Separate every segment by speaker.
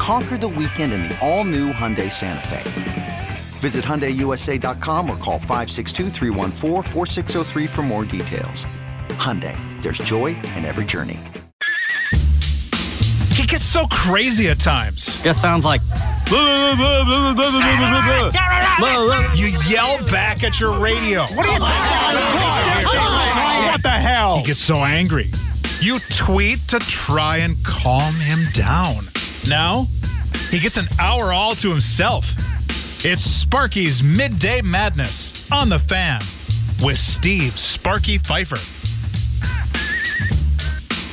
Speaker 1: Conquer the weekend in the all new Hyundai Santa Fe. Visit HyundaiUSA.com or call 562 for more details. Hyundai, there's joy in every journey.
Speaker 2: He gets so crazy at times.
Speaker 3: Just sounds like.
Speaker 2: You yell back at your radio. What are you talking about?
Speaker 4: What the hell?
Speaker 2: He gets so angry. You tweet to try and calm him down. Now, he gets an hour all to himself. It's Sparky's Midday Madness on the fan with Steve Sparky Fifer.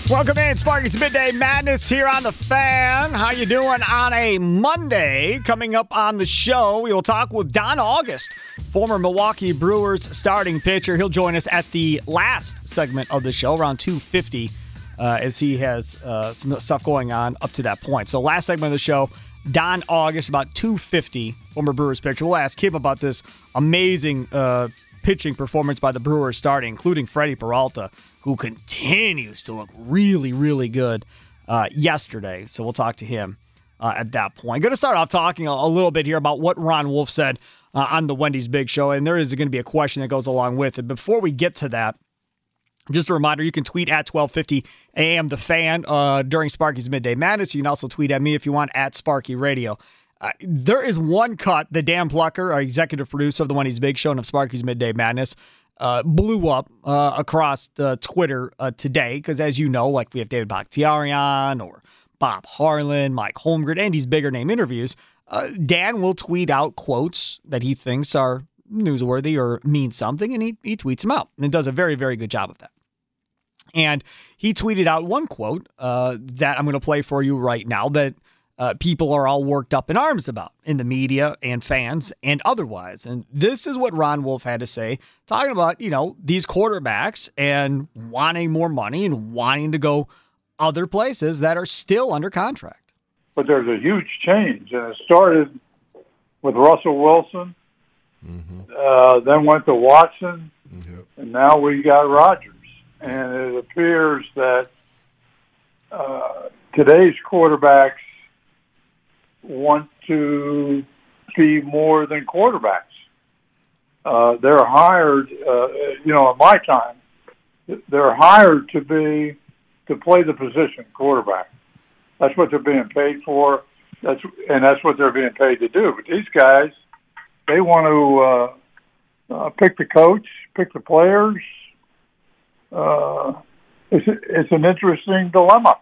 Speaker 4: Welcome in, Sparky's Midday Madness here on the Fan. How you doing on a Monday? Coming up on the show, we will talk with Don August, former Milwaukee Brewers starting pitcher. He'll join us at the last segment of the show, around 250, uh, as he has uh, some stuff going on up to that point. So last segment of the show, Don August, about 250, former Brewers pitcher. We'll ask him about this amazing uh, pitching performance by the Brewers starting, including Freddie Peralta, who continues to look really, really good uh, yesterday. So we'll talk to him uh, at that point. Going to start off talking a, a, little bit here about what Ron Wolf said uh, on the Wendy's Big Show, and there is going to be a question that goes along with it. Before we get to that, just a reminder, you can tweet at 1250 AM the fan uh, during Sparky's Midday Madness. You can also tweet at me if you want at Sparky Radio. Uh, there is one cut the Dan Plucker, our executive producer of the Wendy's Big Show and of Sparky's Midday Madness, uh, blew up uh, across uh, Twitter uh, today. Because as you know, like we have David Bakhtiari or Bob Harlan, Mike Holmgren, and these bigger name interviews, uh, Dan will tweet out quotes that he thinks are newsworthy or mean something, and he, he tweets them out. And does a very, very good job of that. And he tweeted out one quote uh, that I'm going to play for you right now that uh, people are all worked up in arms about in the media and fans and otherwise. And this is what Ron Wolf had to say, talking about, you know, these quarterbacks and wanting more money and wanting to go other places that are still under contract.
Speaker 5: But there's a huge change, and it started with Russell Wilson, mm-hmm. uh, then went to Watson, mm-hmm. and now we got Rodgers and it appears that uh, today's quarterbacks want to be more than quarterbacks. Uh, they're hired, uh, you know, in my time, they're hired to be to play the position quarterback. That's what they're being paid for. That's and that's what they're being paid to do. But these guys, they want to uh, uh, pick the coach, pick the players, uh, it's it's an interesting dilemma.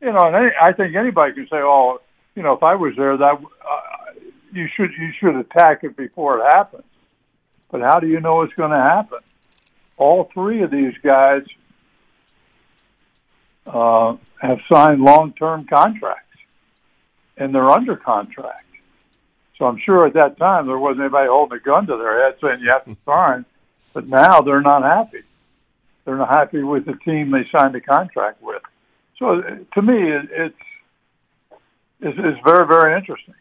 Speaker 5: You know, and any, I think anybody can say, "Oh, you know, if I was there, that uh, you should you should attack it before it happens." But how do you know it's going to happen? All three of these guys uh, have signed long-term contracts, and they're under contract. So I'm sure at that time there wasn't anybody holding a gun to their head saying you have to sign. But now they're not happy they're not happy with the team they signed a contract with. So uh, to me, it's it's, it's very very interesting.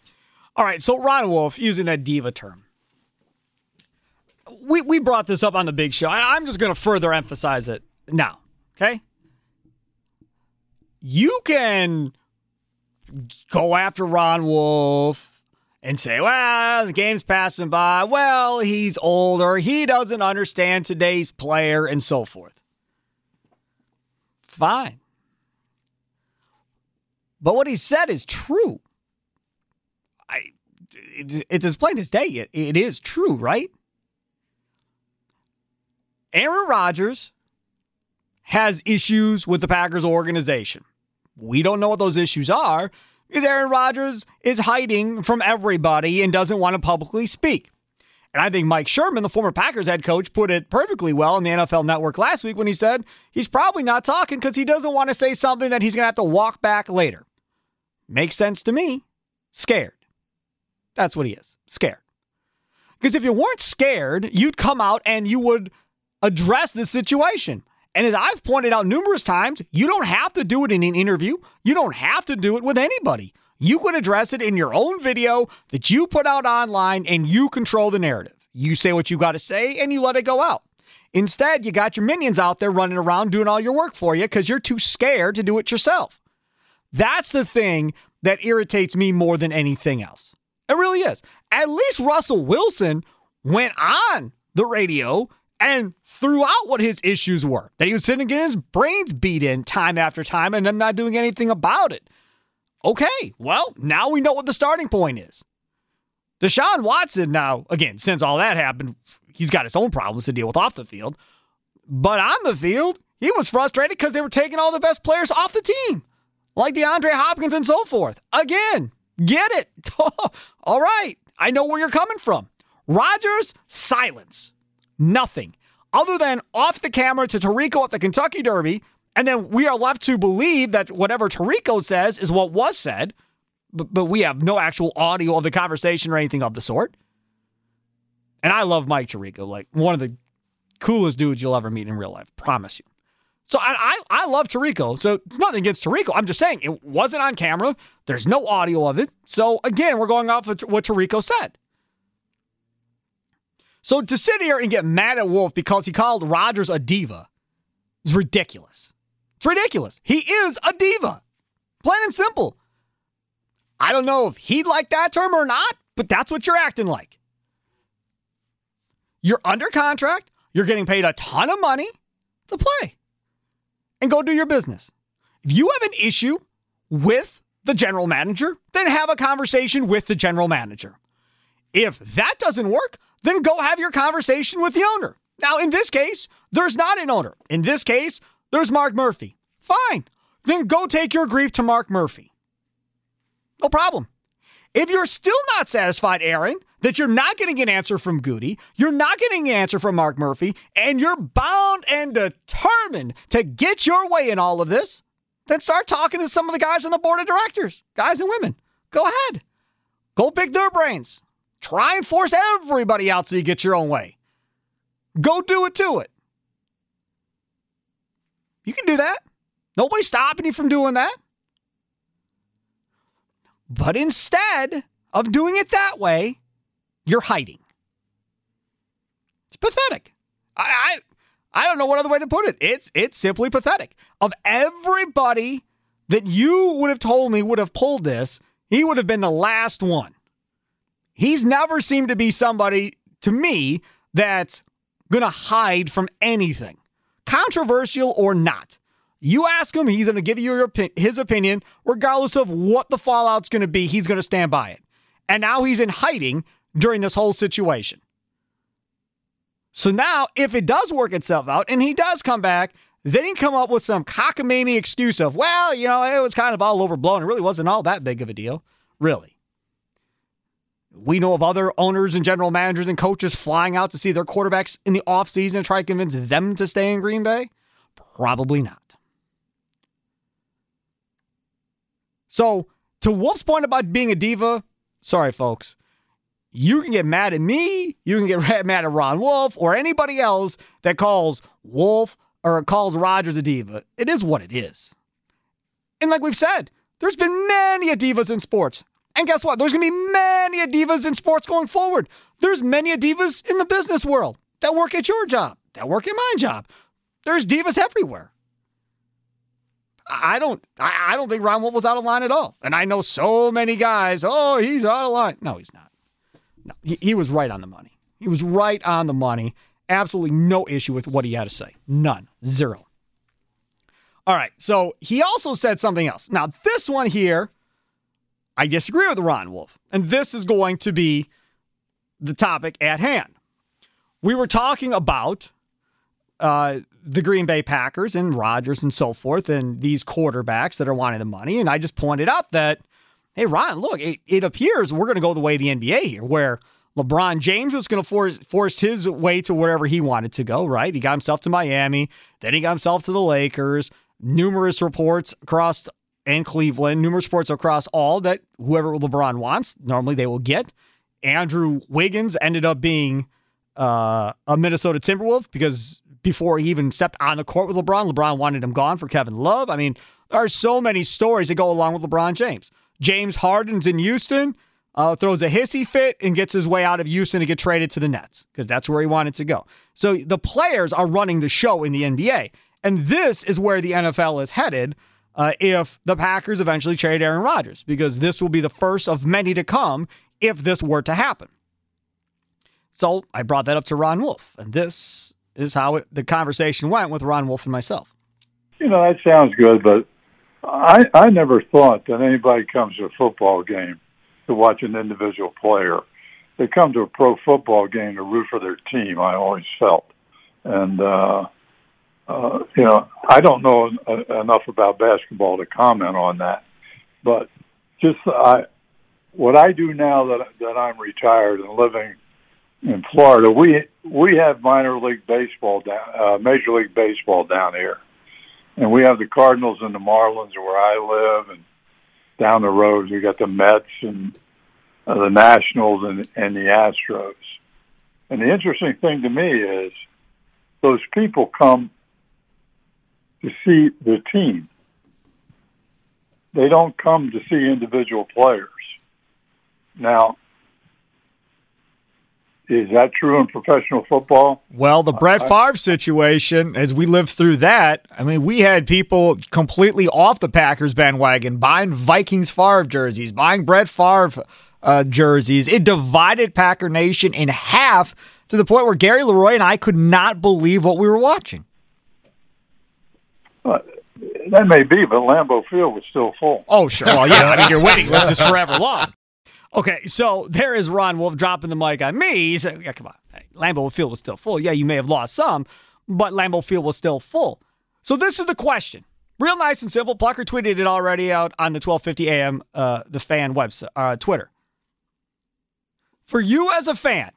Speaker 4: All right, so Ron Wolf using that diva term. We we brought this up on the big show. I, I'm just going to further emphasize it now. Okay, you can go after Ron Wolf and say, well, the game's passing by. Well, he's older. He doesn't understand today's player and so forth. Fine. But what he said is true. I, it, it's as plain as day. It, it is true, right? Aaron Rodgers has issues with the Packers organization. We don't know what those issues are because Aaron Rodgers is hiding from everybody and doesn't want to publicly speak. And I think Mike Sherman, the former Packers head coach, put it perfectly well in the NFL Network last week when he said he's probably not talking because he doesn't want to say something that he's going to have to walk back later. Makes sense to me. Scared. That's what he is. Scared. Because if you weren't scared, you'd come out and you would address the situation. And as I've pointed out numerous times, you don't have to do it in an interview. You don't have to do it with anybody. You can address it in your own video that you put out online and you control the narrative. You say what you got to say and you let it go out. Instead, you got your minions out there running around doing all your work for you because you're too scared to do it yourself. That's the thing that irritates me more than anything else. It really is. At least Russell Wilson went on the radio and throughout what his issues were that he was sitting getting his brains beat in time after time and then not doing anything about it. Okay, well, now we know what the starting point is. Deshaun Watson, now, again, since all that happened, he's got his own problems to deal with off the field. But on the field, he was frustrated because they were taking all the best players off the team, like DeAndre Hopkins and so forth. Again, get it. all right, I know where you're coming from. Rodgers, silence. Nothing. Other than off the camera to Tirico at the Kentucky Derby, and then we are left to believe that whatever Tirico says is what was said, but, but we have no actual audio of the conversation or anything of the sort. And I love Mike Tirico, like one of the coolest dudes you'll ever meet in real life. Promise you. So I, I, I love Tirico. So it's nothing against Tirico. I'm just saying it wasn't on camera. There's no audio of it. So again, we're going off of what Tirico said. So to sit here and get mad at Wolf because he called Rodgers a diva is ridiculous. It's ridiculous. He is a diva. Plain and simple. I don't know if he'd like that term or not, but that's what you're acting like. You're under contract. You're getting paid a ton of money to play and go do your business. If you have an issue with the general manager, then have a conversation with the general manager. If that doesn't work, then go have your conversation with the owner. Now, in this case, there's not an owner. In this case, there's Mark Murphy. Fine. Then go take your grief to Mark Murphy. No problem. If you're still not satisfied, Aaron, that you're not getting an answer from Gutey, you're not getting an answer from Mark Murphy, and you're bound and determined to get your way in all of this, then start talking to some of the guys on the board of directors, guys and women. Go ahead. Go pick their brains. Try and force everybody out so you get your own way. Go do it to it. You can do that. Nobody's stopping you from doing that. But instead of doing it that way, you're hiding. It's pathetic. I, I I don't know what other way to put it. It's it's simply pathetic. Of everybody that you would have told me would have pulled this, he would have been the last one. He's never seemed to be somebody, to me, that's going to hide from anything, controversial or not. You ask him, he's going to give you his opinion, regardless of what the fallout's going to be, he's going to stand by it. And now he's in hiding during this whole situation. So now, if it does work itself out and he does come back, then he come up with some cockamamie excuse of, well, you know, it was kind of all overblown. It really wasn't all that big of a deal. Really. We know of other owners and general managers and coaches flying out to see their quarterbacks in the offseason and try to convince them to stay in Green Bay? Probably not. So, to Wolf's point about being a diva, sorry, folks. You can get mad at me, you can get mad at Ron Wolf, or anybody else that calls Wolf or calls Rodgers a diva. It is what it is. And like we've said, there's been many divas in sports. And guess what? There's going to be many divas in sports going forward. There's many divas in the business world that work at your job, that work at my job. There's divas everywhere. I don't I don't think Ron Wolf was out of line at all. And I know so many guys, oh, he's out of line. No, he's not. No, he, he was right on the money. He was right on the money. Absolutely no issue with what he had to say. None. Zero. All right. So he also said something else. Now, this one here I disagree with Ron Wolf. And this is going to be the topic at hand. We were talking about uh, the Green Bay Packers and Rodgers and so forth, and these quarterbacks that are wanting the money. And I just pointed out that, hey, Ron, look, it, it appears we're going to go the way of the NBA here, where LeBron James was going to force force his way to wherever he wanted to go. Right? He got himself to Miami, then he got himself to the Lakers. Numerous reports across and Cleveland, numerous reports across all that whoever LeBron wants, normally they will get. Andrew Wiggins ended up being uh, a Minnesota Timberwolf because before he even stepped on the court with LeBron, LeBron wanted him gone for Kevin Love. I mean, there are so many stories that go along with LeBron James. James Harden's in Houston, uh, throws a hissy fit and gets his way out of Houston to get traded to the Nets because that's where he wanted to go. So the players are running the show in the NBA. And this is where the NFL is headed uh, if the Packers eventually trade Aaron Rodgers, because this will be the first of many to come if this were to happen. So I brought that up to Ron Wolf, and this is how it, the conversation went with Ron Wolf and myself.
Speaker 5: You know, that sounds good, but I I never thought that anybody comes to a football game to watch an individual player. They come to a pro football game to root for their team. I always felt, and uh, uh, you know, I don't know enough about basketball to comment on that, but just I, what I do now that that I'm retired and living in Florida, we we have minor league baseball down, uh, major league baseball down here, and we have the Cardinals and the Marlins where I live, and down the road we got the Mets and uh, the Nationals and and the Astros. And the interesting thing to me is those people come to see the team. They don't come to see individual players. Now, is that true in professional football?
Speaker 4: Well, the Brett Favre situation, as we lived through that, I mean, we had people completely off the Packers bandwagon buying Vikings Favre jerseys, buying Brett Favre uh, jerseys. It divided Packer Nation in half to the point where Gary Leroy and I could not believe what we were watching.
Speaker 5: Uh, that may be, but Lambeau Field was still full.
Speaker 4: Oh, sure. Well, yeah. I mean, you're waiting. This is forever long. Okay, so there is Ron Wolf dropping the mic on me. He said, yeah, come on. Lambeau Field was still full. Yeah, you may have lost some, but Lambeau Field was still full. So this is the question. Real nice and simple. Plucker tweeted it already out on the 1250 AM, uh, the fan website, uh, Twitter. For you as a fan,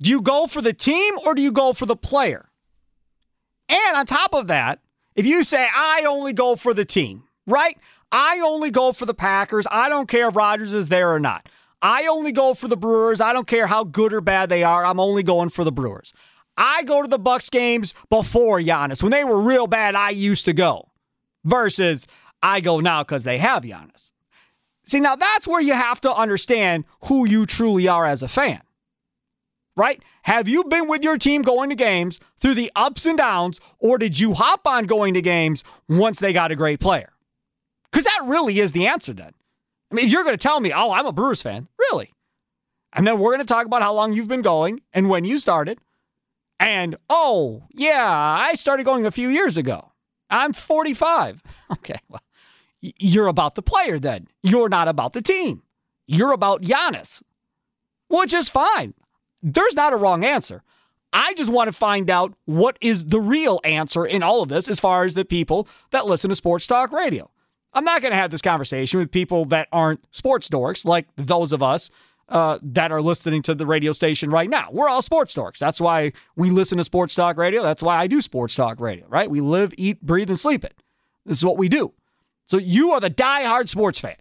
Speaker 4: do you go for the team or do you go for the player? And on top of that, if you say, I only go for the team, right? I only go for the Packers. I don't care if Rodgers is there or not. I only go for the Brewers. I don't care how good or bad they are. I'm only going for the Brewers. I go to the Bucks games before Giannis. When they were real bad, I used to go. Versus I go now because they have Giannis. See, now that's where you have to understand who you truly are as a fan. Right? Have you been with your team going to games through the ups and downs, or did you hop on going to games once they got a great player? Because that really is the answer then. I mean, you're going to tell me, oh, I'm a Brewers fan. Really? And then we're going to talk about how long you've been going and when you started. And, oh, yeah, I started going a few years ago. I'm 45. Okay, well, you're about the player then. You're not about the team. You're about Giannis, which is fine. There's not a wrong answer. I just want to find out what is the real answer in all of this as far as the people that listen to Sports Talk Radio. I'm not going to have this conversation with people that aren't sports dorks like those of us uh, that are listening to the radio station right now. We're all sports dorks. That's why we listen to sports talk radio. That's why I do sports talk radio, right? We live, eat, breathe, and sleep it. This is what we do. So you are the die-hard sports fan.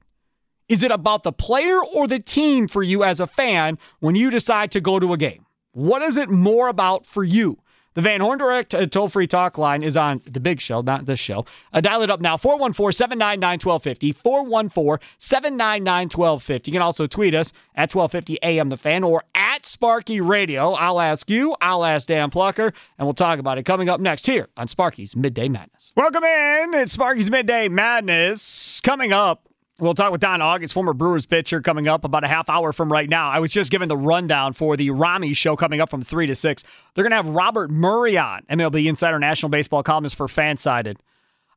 Speaker 4: Is it about the player or the team for you as a fan when you decide to go to a game? What is it more about for you? The Van Horn Direct uh, toll free talk line is on the big show, not this show. Uh, dial it up now 414 799 1250. 414 799 1250. You can also tweet us at 1250 AM The Fan or at Sparky Radio. I'll ask you, I'll ask Dan Plucker, and we'll talk about it coming up next here on Sparky's Midday Madness. Welcome in. It's Sparky's Midday Madness. Coming up, We'll talk with Don August, former Brewers pitcher, coming up about a half hour from right now. I was just given the rundown for the Rami show coming up from 3 to 6. They're going to have Robert Murray on, MLB Insider National Baseball columnist for Fansided.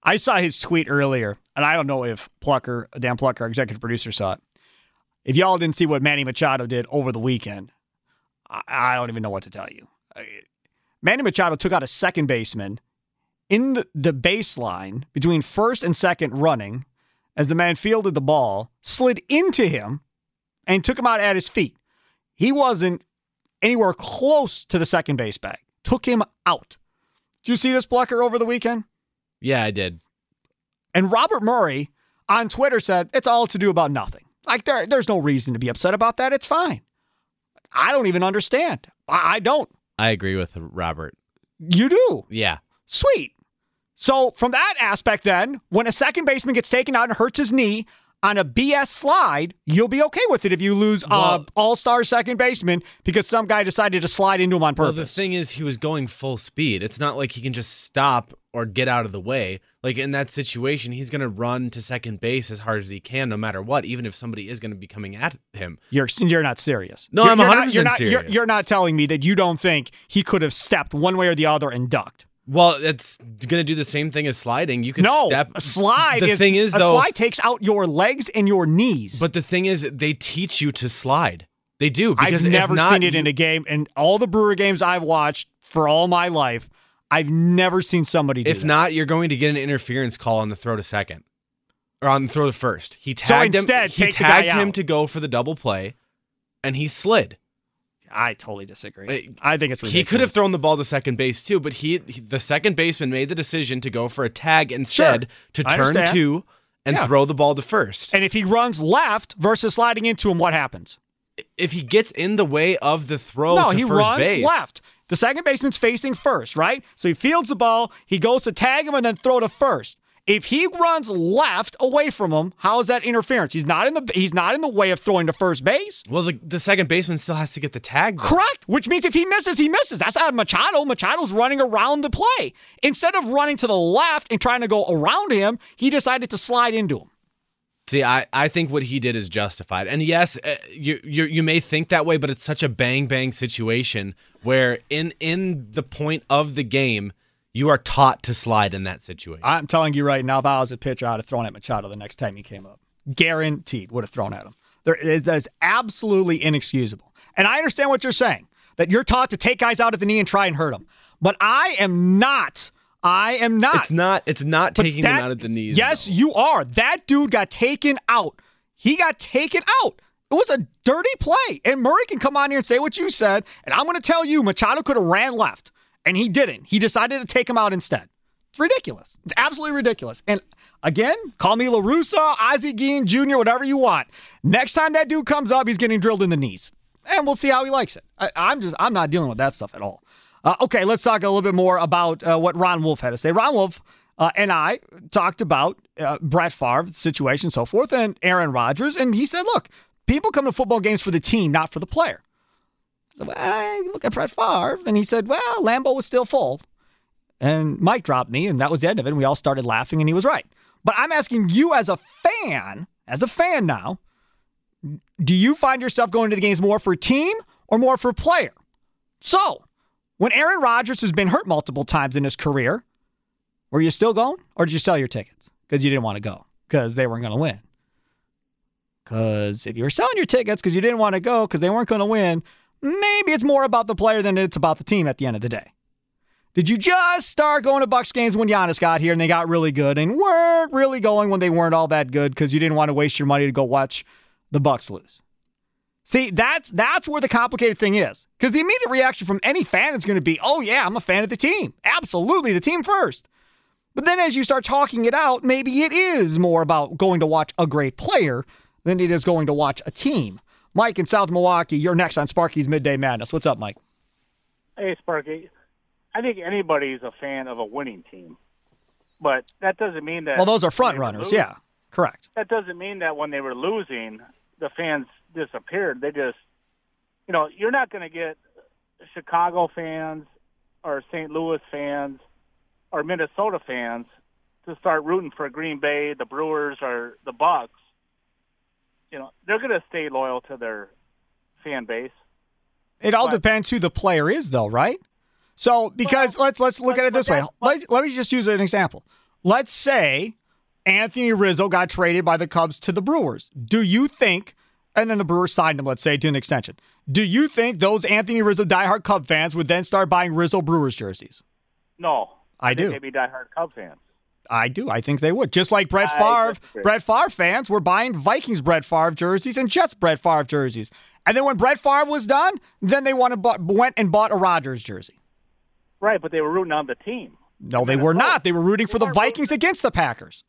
Speaker 4: I saw his tweet earlier, and I don't know if Plucker, Dan Plucker, our executive producer, saw it. If y'all didn't see what Manny Machado did over the weekend, I, don't even know what to tell you. Manny Machado took out a second baseman in the baseline between first and second running as the man fielded the ball, slid into him, and took him out at his feet. He wasn't anywhere close to the second base bag. Took him out. Did you see this Plucker over the weekend?
Speaker 3: Yeah, I did.
Speaker 4: And Robert Murray on Twitter said it's all to do about nothing. Like there, there's no reason to be upset about that. It's fine. I don't even understand. I, I don't.
Speaker 3: I agree with Robert.
Speaker 4: You do.
Speaker 3: Yeah.
Speaker 4: Sweet. So from that aspect, then, when a second baseman gets taken out and hurts his knee on a BS slide, you'll be okay with it if you lose well, a all-star second baseman because some guy decided to slide into him on purpose.
Speaker 3: Well, the thing is, he was going full speed. It's not like he can just stop or get out of the way. Like in that situation, he's going to run to second base as hard as he can, no matter what, even if somebody is going to be coming at him.
Speaker 4: You're you're not serious.
Speaker 3: No,
Speaker 4: you're,
Speaker 3: I'm 100
Speaker 4: percent
Speaker 3: serious.
Speaker 4: You're, you're not telling me that you don't think he could have stepped one way or the other and ducked.
Speaker 3: Well, it's going to do the same thing as sliding. You can
Speaker 4: no,
Speaker 3: step.
Speaker 4: A slide.
Speaker 3: The
Speaker 4: is,
Speaker 3: thing is,
Speaker 4: a
Speaker 3: though,
Speaker 4: slide takes out your legs and your knees.
Speaker 3: But the thing is, they teach you to slide. They do because
Speaker 4: I've never
Speaker 3: not,
Speaker 4: seen it
Speaker 3: you,
Speaker 4: in a game, and all the Brewer games I've watched for all my life, I've never seen somebody.
Speaker 3: if
Speaker 4: that.
Speaker 3: not, you're going to get an interference call on the throw to second, or on the throw to first. He tagged
Speaker 4: so instead,
Speaker 3: him. He tagged him out. to go for the double play, and he slid.
Speaker 4: I totally disagree. I think it's ridiculous.
Speaker 3: He could have thrown the ball to second base too, but he, he the second baseman made the decision to go for a tag instead
Speaker 4: sure.
Speaker 3: to turn two and
Speaker 4: yeah.
Speaker 3: throw the ball to first.
Speaker 4: And if he runs left versus sliding into him, what happens?
Speaker 3: If he gets in the way of the throw
Speaker 4: no,
Speaker 3: to
Speaker 4: he
Speaker 3: first
Speaker 4: runs
Speaker 3: base,
Speaker 4: left. The second baseman's facing first, right? So he fields the ball, he goes to tag him and then throw to first. If he runs left away from him, how is that interference? He's not in the he's not in the way of throwing to first base.
Speaker 3: Well, the, the second baseman still has to get the tag. Though.
Speaker 4: Correct. Which means if he misses, he misses. That's not Machado. Machado's running around the play. Instead of running to the left and trying to go around him, he decided to slide into him.
Speaker 3: See, I, I think what he did is justified. And yes, uh, you, you you may think that way, but it's such a bang bang situation where in in the point of the game, you are taught to slide in that situation.
Speaker 4: I'm telling you right now, if I was a pitcher, I'd have thrown at Machado the next time he came up. Guaranteed would have thrown at him. There, that is absolutely inexcusable. And I understand what you're saying, that you're taught to take guys out at the knee and try and hurt them. But I am not. I am not.
Speaker 3: It's not. It's not
Speaker 4: But
Speaker 3: taking
Speaker 4: that-
Speaker 3: them out at the knees.
Speaker 4: Yes,
Speaker 3: though.
Speaker 4: you are. That dude got taken out. He got taken out. It was a dirty play. And Murray can come on here and say what you said. And I'm going to tell you, Machado could have ran left, and he didn't. He decided to take him out instead. It's ridiculous. It's absolutely ridiculous. And again, call me LaRussa, Ozzie Guillen Jr., whatever you want. Next time that dude comes up, he's getting drilled in the knees. And we'll see how he likes it. I, I'm just, I'm not dealing with that stuff at all. Uh, okay, let's talk a little bit more about uh, what Ron Wolf had to say. Ron Wolf uh, and I talked about uh, Brett Favre's situation, so forth, and Aaron Rodgers, and he said, "Look, people come to football games for the team, not for the player." Well, I look at Brett Favre, and he said, "Well, Lambeau was still full," and Mike dropped me, and that was the end of it. And we all started laughing, and he was right. But I'm asking you, as a fan, as a fan now, do you find yourself going to the games more for team or more for player? So, when Aaron Rodgers has been hurt multiple times in his career, were you still going or did you sell your tickets because you didn't want to go because they weren't going to win? Because if you were selling your tickets because you didn't want to go because they weren't going to win, maybe it's more about the player than it's about the team at the end of the day. Did you just start going to Bucks games when Giannis got here and they got really good and weren't really going when they weren't all that good because you didn't want to waste your money to go watch the Bucks lose? See, that's that's where the complicated thing is. Because the immediate reaction from any fan is going to be, "Oh yeah, I'm a fan of the team. Absolutely, the team first. But then as you start talking it out, maybe it is more about going to watch a great player than it is going to watch a team. Mike in South Milwaukee, you're next on Sparky's Midday Madness. What's up, Mike?
Speaker 6: Hey, Sparky. I think anybody's a fan of a winning team, but that doesn't mean that.
Speaker 4: Well, those are front
Speaker 6: when they were
Speaker 4: runners.
Speaker 6: losing-
Speaker 4: Yeah, correct.
Speaker 6: That doesn't mean that when they were losing, the fans disappeared. They just, you know, you're not going to get Chicago fans or St. Louis fans or Minnesota fans to start rooting for Green Bay, the Brewers, or the Bucks. You know, they're going to stay loyal to their fan base.
Speaker 4: It all
Speaker 6: But-
Speaker 4: depends who the player is, though, right? So, because let's let's look at it this way. Let, let me just use an example. Let's say Anthony Rizzo got traded by the Cubs to the Brewers. Do you think and then the Brewers signed him, let's say, to an extension. Do you think those Anthony Rizzo diehard Cub fans would then start buying Rizzo Brewers jerseys?
Speaker 6: No,
Speaker 4: I do.
Speaker 6: They'd be diehard Cub fans.
Speaker 4: I do. I think they would. Just like Brett Favre. Brett Favre fans were buying Vikings Brett Favre jerseys and Jets Brett Favre jerseys. And then when Brett Favre was done, then they went and bought, went and bought a Rodgers jersey.
Speaker 6: Right, but they were rooting on the team.
Speaker 4: No, they were not. They were rooting for the Vikings against the Packers.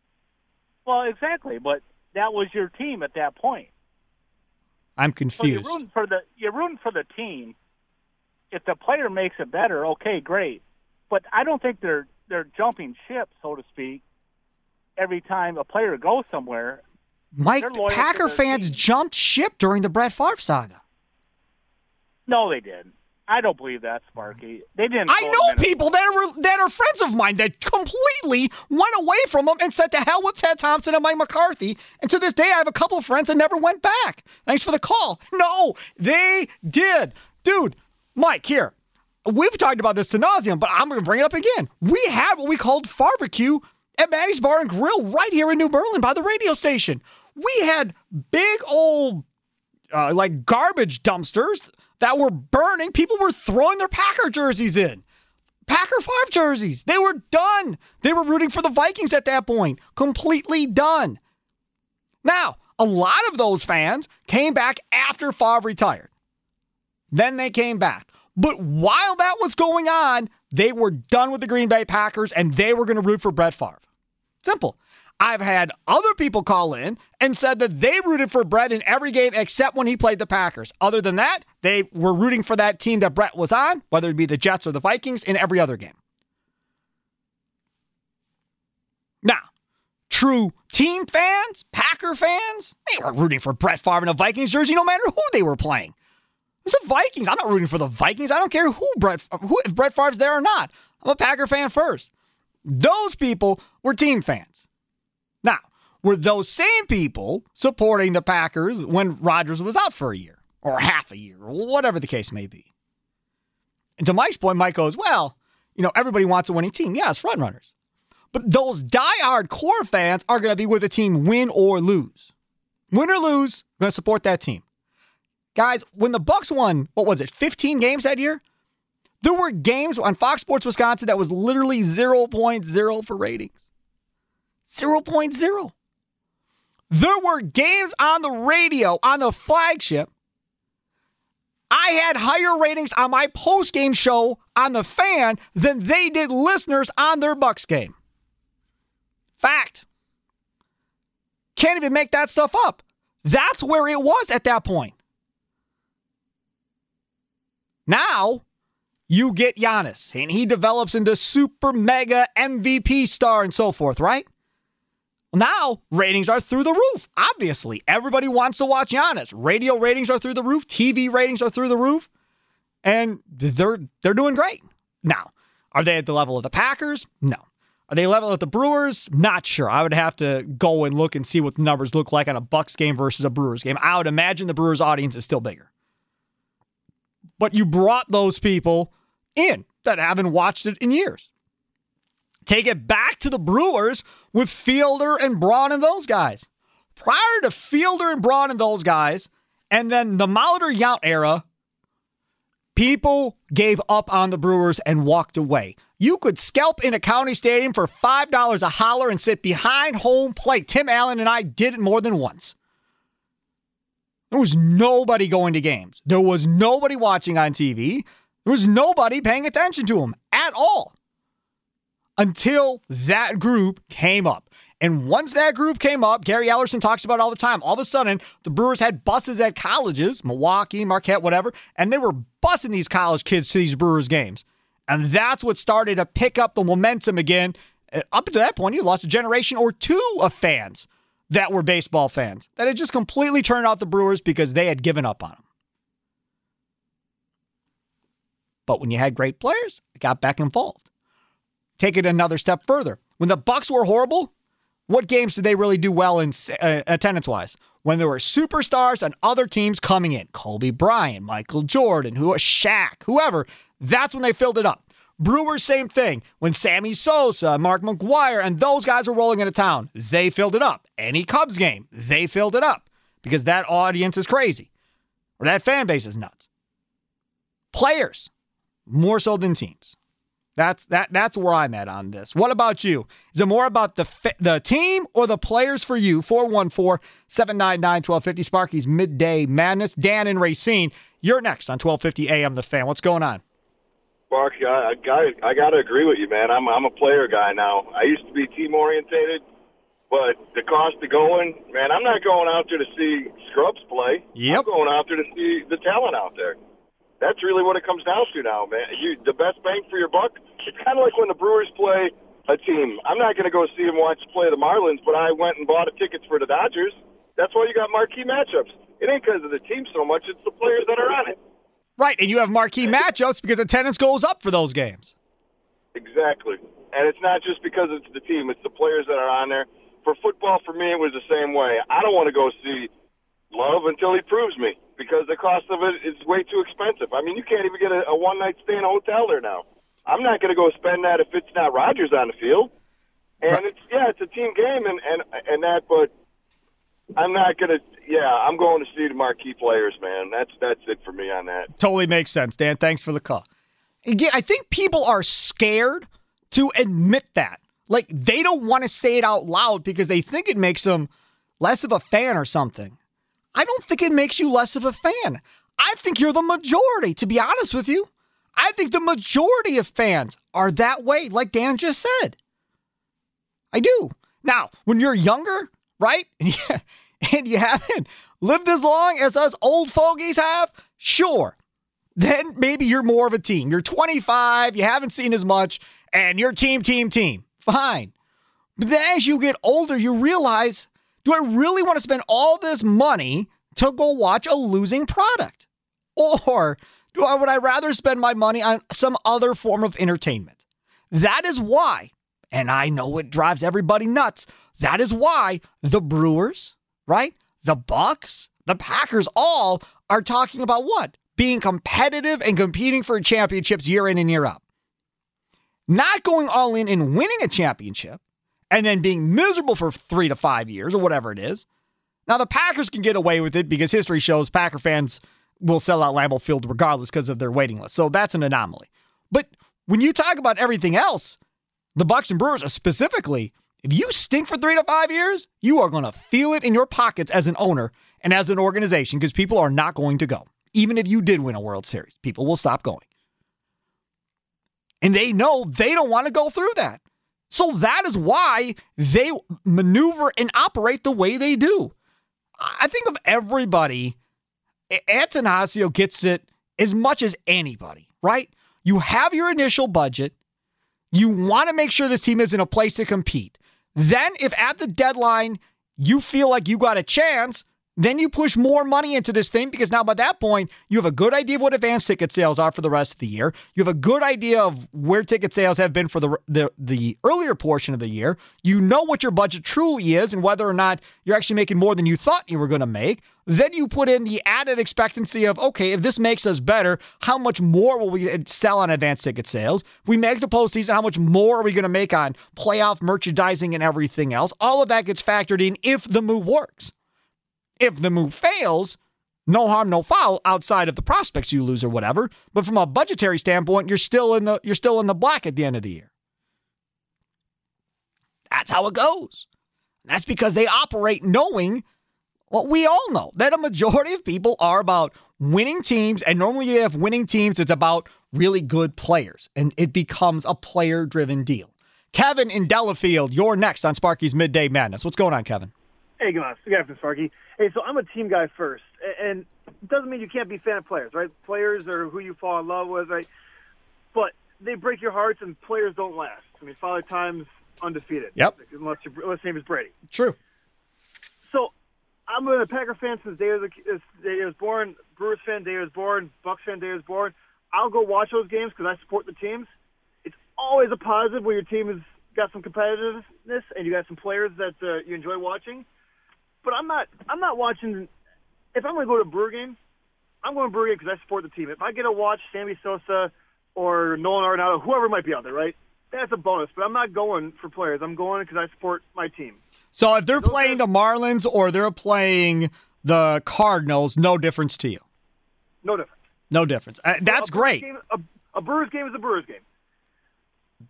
Speaker 6: Well, exactly, but that was your team at that point.
Speaker 4: I'm
Speaker 6: So you're
Speaker 4: confused.
Speaker 6: rooting for the you're rooting for the team. If the player makes it better, okay, great. But I don't think they're they're jumping ship, so to speak. Every time a player goes somewhere,
Speaker 4: Mike,
Speaker 6: They're loyal to
Speaker 4: Packer fans
Speaker 6: team.
Speaker 4: jumped ship during the Brett Favre saga.
Speaker 6: no, they didn't. I don't believe that, Sparky. They didn't.
Speaker 4: I know people that are that are friends of mine that completely went away from him and said to hell with Ted Thompson and Mike McCarthy. And to this day, I have a couple of friends that never went back. Thanks for the call. No, they did, dude. Mike, here we've talked about this to nauseum, but I'm going to bring it up again. We had what we called barbecue at Maddie's Bar and Grill right here in New Berlin by the radio station. We had big old uh, like garbage dumpsters that were burning. People were throwing their Packer jerseys in. Packer Favre jerseys. They were done. They were rooting for the Vikings at that point. Completely done. Now, a lot of those fans came back after Favre retired. Then they came back. But while that was going on, they were done with the Green Bay Packers and they were going to root for Brett Favre. Simple. I've had other people call in and said that they rooted for Brett in every game except when he played the Packers. Other than that, they were rooting for that team that Brett was on, whether it be the Jets or the Vikings, in every other game. Now, true team fans, Packer fans, they were rooting for Brett Favre in a Vikings jersey no matter who they were playing. It's the Vikings. I'm not rooting for the Vikings. I don't care who Brett who if Brett Favre's there or not. I'm a Packer fan first. Those people were team fans. Now, were those same people supporting the Packers when Rodgers was out for a year or half a year or whatever the case may be? And to Mike's point, Mike goes, well, you know, everybody wants a winning team. Yes, front runners. But those diehard core fans are going to be with the team win or lose. Win or lose, going to support that team. Guys, when the Bucks won, what was it, 15 games that year? There were games on Fox Sports Wisconsin that was literally 0.0 for ratings. 0.0. There were games on the radio on the flagship. I had higher ratings on my post-game show on the fan than they did listeners on their Bucks game. Fact. Can't even make that stuff up. That's where it was at that point. Now, you get Giannis, and he develops into super mega MVP star and so forth, right? Now, ratings are through the roof. Obviously, everybody wants to watch Giannis. Radio ratings are through the roof, TV ratings are through the roof, and they're they're doing great. Now, are they at the level of the Packers? No. Are they level at the Brewers? Not sure. I would have to go and look and see what the numbers look like on a Bucks game versus a Brewers game. I would imagine the Brewers audience is still bigger. But you brought those people in that haven't watched it in years. Take it back to the Brewers with Fielder and Braun and those guys. Prior to Fielder and Braun and those guys, and then the Molitor Yount era, people gave up on the Brewers and walked away. You could scalp in a county stadium for $5 a holler and sit behind home plate. Tim Allen and I did it more than once. There was nobody going to games. There was nobody watching on TV. There was nobody paying attention to them at all until that group came up. And once that group came up, Gary Ellerson talks about it all the time. All of a sudden, the Brewers had buses at colleges, Milwaukee, Marquette, whatever, and they were busing these college kids to these Brewers games. And that's what started to pick up the momentum again. Uh, Up to that point, you lost a generation or two of fans that were baseball fans that had just completely turned out the Brewers because they had given up on them. But when you had great players, it got back involved. Take it another step further. When the Bucks were horrible, what games did they really do well in uh, attendance wise? When there were superstars and other teams coming in, Kobe Bryant, Michael Jordan, who Shaq, whoever, that's when they filled it up. Brewers, same thing. When Sammy Sosa, Mark McGwire, and those guys were rolling into town, they filled it up. Any Cubs game, they filled it up. because that audience is crazy or that fan base is nuts. Players, more so than teams. That's that. That's where I'm at on this. What about you? Is it more about the the team or the players for you? 414-799-1250 Sparky's midday madness. Dan and Racine, you're next on 1250 AM. The Fan. What's going on?
Speaker 7: Sparky, I, I got I got to agree with you, man. I'm I'm a player guy now. I used to be team orientated, but the cost of going, man, I'm not going out there to see scrubs play.
Speaker 4: Yep.
Speaker 7: I'm going out there to see the talent out there. That's really what it comes down to now, man. You the best bang for your buck. It's kind of like when the Brewers play a team. I'm not going to go see them watch play the Marlins, but I went and bought a tickets for the Dodgers. That's why you got marquee matchups. It ain't because of the team so much; it's the players that are on it.
Speaker 4: Right, and you have marquee matchups because attendance goes up for those games.
Speaker 7: Exactly, and it's not just because it's the team; it's the players that are on there. For football, for me, it was the same way. I don't want to go see Love until he proves me because the cost of it is way too expensive. I mean, you can't even get a, a one night stay in a hotel there now. I'm not going to go spend that if it's not Rodgers on the field. And right. it's yeah, it's a team game and and and that, but I'm not going to. Yeah, I'm going to see the marquee players, man. That's that's it for me on that.
Speaker 4: Totally makes sense, Dan. Thanks for the call. Again, I think people are scared to admit that. Like they don't want to say it out loud because they think it makes them less of a fan or something. I don't think it makes you less of a fan. I think you're the majority, to be honest with you. I think the majority of fans are that way, like Dan just said. I do. Now, when you're younger, right, and you haven't lived as long as us old fogies have, sure, then maybe you're more of a team. You're 25, you haven't seen as much, and you're team, team, team. Fine. But then as you get older, you realize do I really want to spend all this money to go watch a losing product? Or do I would I rather spend my money on some other form of entertainment? That is why, and I know it drives everybody nuts. That is why the Brewers, right? The Bucks, the Packers all are talking about what? Being competitive and competing for championships year in and year out. Not going all in and winning a championship, and then being miserable for three to five years or whatever it is. Now, the Packers can get away with it because history shows Packer fans will sell out Lambeau Field regardless because of their waiting list. So that's an anomaly. But when you talk about everything else, the Bucks and Brewers specifically, if you stink for three to five years, you are going to feel it in your pockets as an owner and as an organization because people are not going to go. Even if you did win a World Series, people will stop going. And they know they don't want to go through that. So that is why they maneuver and operate the way they do. I think of everybody, Attanasio gets it as much as anybody, right? You have your initial budget. You want to make sure this team is in a place to compete. Then, if at the deadline you feel like you got a chance, then you push more money into this thing because now by that point, you have a good idea of what advance ticket sales are for the rest of the year. You have a good idea of where ticket sales have been for the, the, the earlier portion of the year. You know what your budget truly is and whether or not you're actually making more than you thought you were going to make. Then you put in the added expectancy of, okay, if this makes us better, how much more will we uh, sell on advance ticket sales? If we make the postseason, how much more are we going to make on playoff merchandising and everything else? All of that gets factored in if the move works. If the move fails, no harm, no foul outside of the prospects you lose or whatever. But from a budgetary standpoint, you're still in the you're still in the black at the end of the year. That's how it goes. That's because they operate knowing what we all know that a majority of people are about winning teams, and normally you have winning teams, it's about really good players, and it becomes a player driven deal. Kevin in Delafield, you're next on Sparky's Midday Madness. What's going on, Kevin?
Speaker 8: Hey, guys. Good afternoon, Sparky. Hey, so I'm a team guy first, and it doesn't mean you can't be a fan of players, right? Players are who you fall in love with, right? But they break your hearts, and players don't last. I mean, Father Time's undefeated.
Speaker 4: Yep.
Speaker 8: Unless, your, unless name is Brady.
Speaker 4: True.
Speaker 8: So I'm a Packer fan since day, I was born. Brewers fan day I was born. Bucks fan day I was born. I'll go watch those games because I support the teams. It's always a positive when your team has got some competitiveness and you got some players that uh, you enjoy watching. But I'm not. I'm not watching. If I'm going to go to a Brewer game, I'm going to Brewer game because I support the team. If I get to watch Sammy Sosa or Nolan Arenado, whoever might be out there, right? That's a bonus. But I'm not going for players. I'm going because I support my team.
Speaker 4: So if they're playing the Marlins or they're playing the Cardinals, no difference to you.
Speaker 8: No difference.
Speaker 4: No difference. Uh, that's
Speaker 8: a
Speaker 4: great.
Speaker 8: Game, a, a Brewers game is a Brewers game.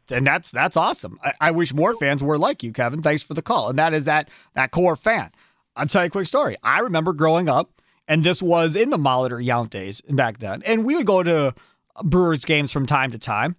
Speaker 4: and that's that's awesome. I, I wish more fans were like you, Kevin. Thanks for the call. And that is that that core fan. I'll tell you a quick story. I remember growing up, and this was in the Molitor Yount days back then, and we would go to Brewers games from time to time.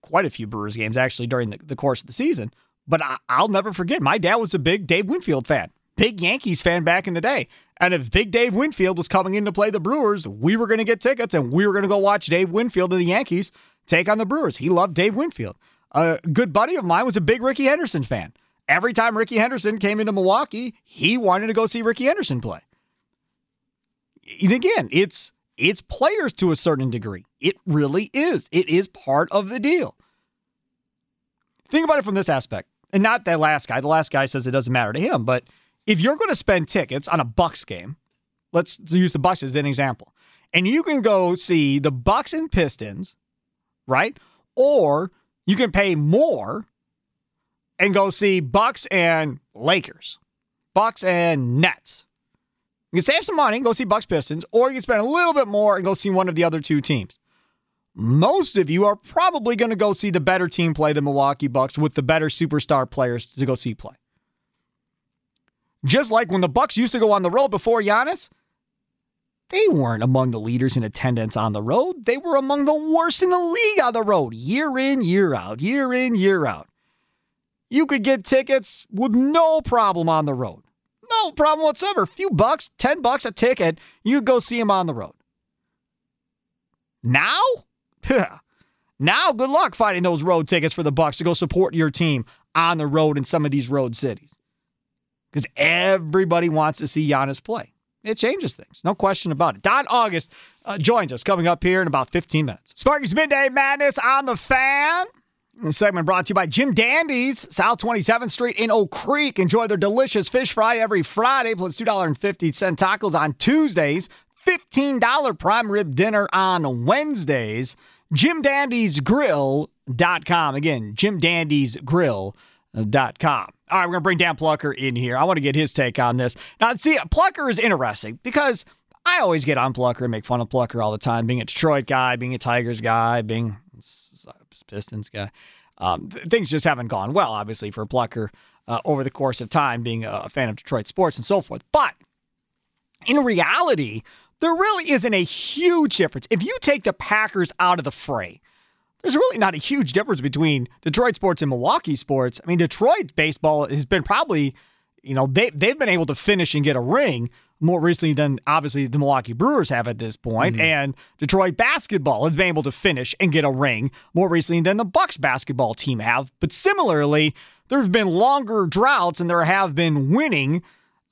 Speaker 4: Quite a few Brewers games actually during the, the course of the season. But I, I'll never forget. My dad was a big Dave Winfield fan, big Yankees fan back in the day. And if Big Dave Winfield was coming in to play the Brewers, we were going to get tickets and we were going to go watch Dave Winfield and the Yankees take on the Brewers. He loved Dave Winfield. A good buddy of mine was a big Rickey Henderson fan. Every time Rickey Henderson came into Milwaukee, he wanted to go see Rickey Henderson play. And again, it's it's players to a certain degree. It really is. It is part of the deal. Think about it from this aspect. And not that last guy. The last guy says it doesn't matter to him, but if you're going to spend tickets on a Bucks game, let's use the Bucks as an example. And you can go see the Bucks and Pistons, right? Or you can pay more and go see Bucks and Lakers, Bucks and Nets. You can save some money and go see Bucks Pistons, or you can spend a little bit more and go see one of the other two teams. Most of you are probably going to go see the better team play, the Milwaukee Bucks, with the better superstar players to go see play. Just like when the Bucks used to go on the road before Giannis, they weren't among the leaders in attendance on the road. They were among the worst in the league on the road, year in, year out, year in, year out. You could get tickets with no problem on the road. No problem whatsoever. A few bucks, 10 bucks a ticket, you go see him on the road. Now? now, good luck finding those road tickets for the Bucks to go support your team on the road in some of these road cities. Because everybody wants to see Giannis play. It changes things, no question about it. Don August uh, joins us coming up here in about 15 minutes. Sparky's Midday Madness on the fan. This segment brought to you by Jim Dandy's, South 27th Street in Oak Creek. Enjoy their delicious fish fry every Friday, plus $2.50 tacos on Tuesdays, $15 prime rib dinner on Wednesdays. JimDandy'sGrill.com. Again, JimDandy'sGrill.com. All right, we're going to bring Dan Plucker in here. I want to get his take on this. Now, see, Plucker is interesting because I always get on Plucker and make fun of Plucker all the time, being a Detroit guy, being a Tigers guy, being a Pistons guy. Um, th- things just haven't gone well, obviously, for Plucker uh, over the course of time, being a fan of Detroit sports and so forth. But in reality, there really isn't a huge difference. If you take the Packers out of the fray, there's really not a huge difference between Detroit sports and Milwaukee sports. I mean, Detroit baseball has been probably, you know, they they've been able to finish and get a ring more recently than obviously the Milwaukee Brewers have at this point. and Detroit basketball has been able to finish and get a ring more recently than the Bucks basketball team have. But similarly, there have been longer droughts and there have been winning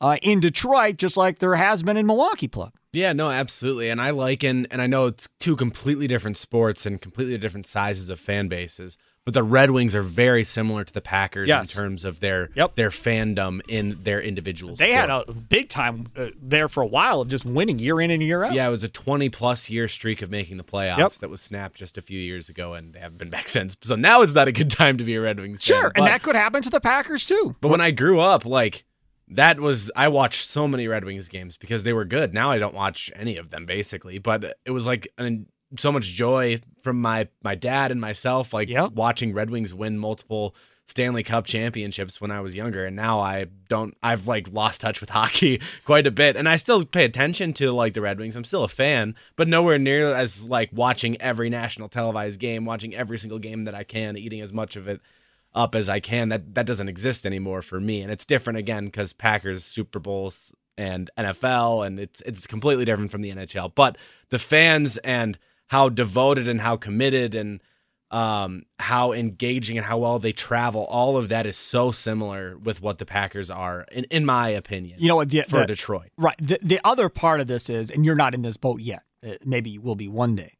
Speaker 4: uh, in Detroit, just like there has been in Milwaukee. Plug.
Speaker 3: Yeah, no, absolutely. And I liken, and I know it's two completely different sports and completely different sizes of fan bases, but the Red Wings are very similar to the Packers
Speaker 4: Yes.
Speaker 3: in terms of their
Speaker 4: Yep.
Speaker 3: their fandom in their individual.
Speaker 4: They had a big time uh, there for a while of just winning year in and year out.
Speaker 3: yeah, it was a 20 plus year streak of making the playoffs
Speaker 4: Yep.
Speaker 3: that was snapped just a few years ago, and they haven't been back since. So now is not a good time to be a Red Wings fan.
Speaker 4: Sure, and that could happen to the Packers too.
Speaker 3: But when I grew up, like that was I watched so many Red Wings games because they were good. Now I don't watch any of them basically, but it was like an, so much joy from my my dad and myself like
Speaker 4: Yep.
Speaker 3: watching Red Wings win multiple Stanley Cup championships when I was younger and now I don't I've like lost touch with hockey quite a bit and I still pay attention to like the Red Wings. I'm still a fan, but nowhere near as like watching every national televised game, watching every single game that I can, eating as much of it up as I can. That that doesn't exist anymore for me, and it's different again because Packers Super Bowls and NFL, and it's it's completely different from the NHL. But the fans and how devoted and how committed and um, how engaging and how well they travel, all of that is so similar with what the Packers are, in, in my opinion.
Speaker 4: You know what? The,
Speaker 3: for
Speaker 4: the-
Speaker 3: Detroit.
Speaker 4: Right. The, the other part of this is, and you're not in this boat yet. Uh, maybe you will be one day.